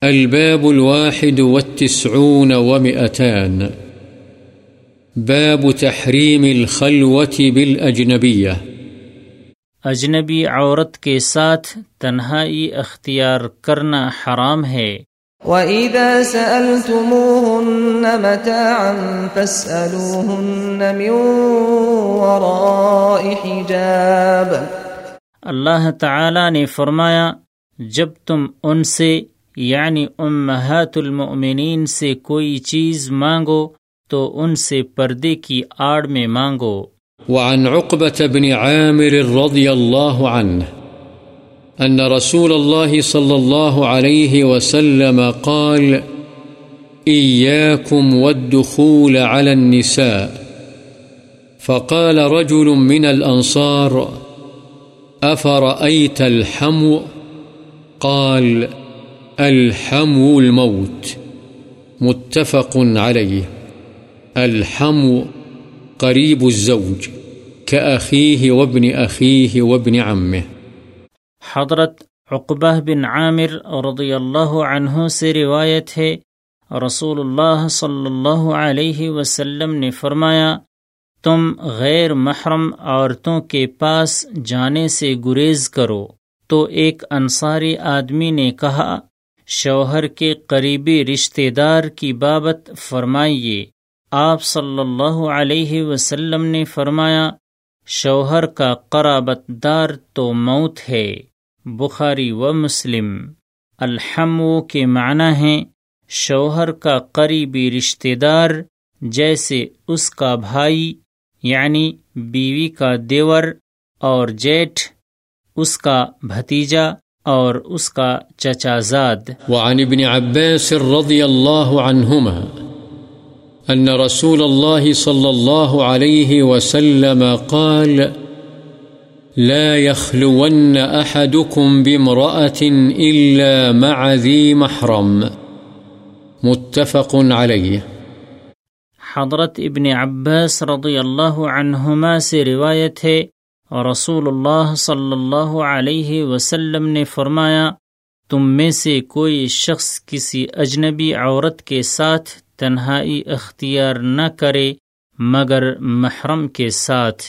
الباب الواحد والتسعون ومئتان. باب تحريم الخلوة بالأجنبية. اجنبی عورت کے ساتھ تنہائی اختیار کرنا حرام ہے۔ وَإِذَا سَأَلْتُمُوهُنَّ مَتَاعًا فَاسْأَلُوهُنَّ مِنْ وَرَاءِ حِجَابٍ۔ اللہ تعالی نے فرمایا جب تم ان سے یعنی امہات المؤمنین سے کوئی چیز مانگو تو ان سے پردے کی آڑ میں مانگو۔ وعن عقبة بن عامر رضي الله عنه أن رسول الله صلى الله عليه وسلم قال إياكم والدخول على النساء فقال رجل من الأنصار أفرأيت الحمو؟ قال الحمو الموت، متفق عليه الحمو قريب الزوج كأخيه وابن أخيه وابن عمه حضرت عقبہ بن عامر رضی اللہ عنہ سے روایت ہے رسول اللہ صلی اللہ علیہ وسلم نے فرمایا، تم غیر محرم عورتوں کے پاس جانے سے گریز کرو۔ تو ایک انصاری آدمی نے کہا شوہر کے قریبی رشتہ دار کی بابت فرمائیے۔ آپ صلی اللہ علیہ وسلم نے فرمایا، شوہر کا قرابت دار تو موت ہے۔ بخاری و مسلم۔ الحمو کے معنی ہیں، شوہر کا قریبی رشتہ دار جیسے اس کا بھائی یعنی بیوی کا دیور، اور جیٹھ، اس کا بھتیجا اور اس کا چچا زاد۔ وعن ابن عباس رضي الله عنهما أن رسول الله صلى الله عليه وسلم قال لا يخلون أحدكم بامرأة إلا مع ذي محرم۔ متفق عليه حضرت ابن عباس رضی اللہ عنہما سے روایت ہے رسول اللہ صلی اللہ علیہ وسلم نے فرمایا، تم میں سے کوئی شخص کسی اجنبی عورت کے ساتھ تنہائی اختیار نہ کرے، مگر محرم کے ساتھ۔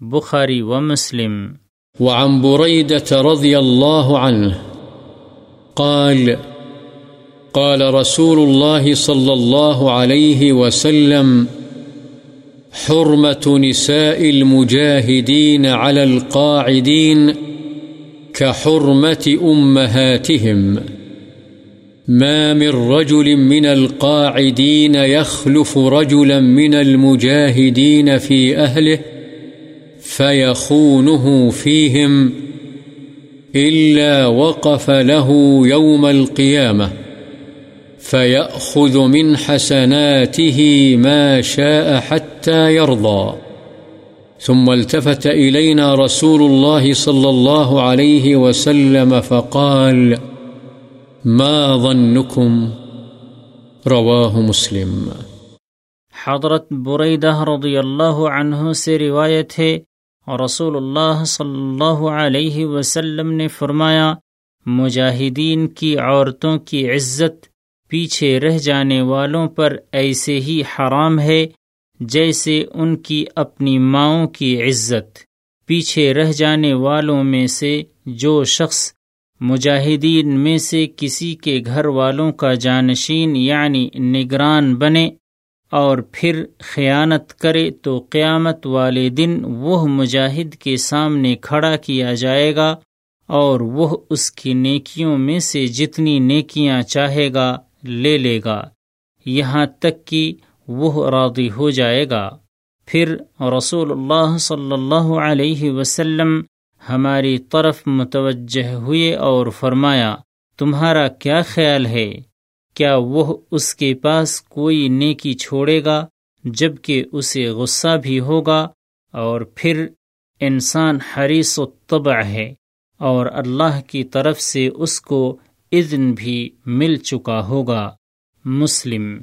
بخاری و مسلم۔ وعن بريدة رضي الله عنه قال قال رسول الله صلى الله عليه وسلم حرمة نساء المجاهدين على القاعدين كحرمة أمهاتهم. ما من رجل من القاعدين يخلف رجلا من المجاهدين في أهله فيخونه فيهم إلا وقف له يوم القيامة. فيأخذ من حسناته ما شاء حتى يرضى. ثم التفت إلينا رسول الله صلى الله عليه وسلم فقال، ما ظنكم؟ رواه مسلم. حضرت بریدہ رضی اللہ عنہ سے روایت ہے رسول اللہ صلی اللہ علیہ وسلم نے فرمایا، مجاہدین کی عورتوں کی عزت پیچھے رہ جانے والوں پر ایسے ہی حرام ہے جیسے ان کی اپنی ماؤں کی عزت۔ پیچھے رہ جانے والوں میں سے جو شخص مجاہدین میں سے کسی کے گھر والوں کا جانشین یعنی نگران بنے اور پھر خیانت کرے تو قیامت والے دن وہ مجاہد کے سامنے کھڑا کیا جائے گا اور وہ اس کی نیکیوں میں سے جتنی نیکیاں چاہے گا لے لے گا۔ یہاں تک کہ وہ راضی ہو جائے گا۔ پھر رسول اللہ صلی اللہ علیہ وسلم ہماری طرف متوجہ ہوئے اور فرمایا، تمہارا کیا خیال ہے؟ کیا وہ اس کے پاس کوئی نیکی چھوڑے گا جبکہ اسے غصہ بھی ہوگا؟ اور پھر انسان حریص و طبع ہے اور اللہ کی طرف سے اس کو اذن بھی مل چکا ہوگا مسلم۔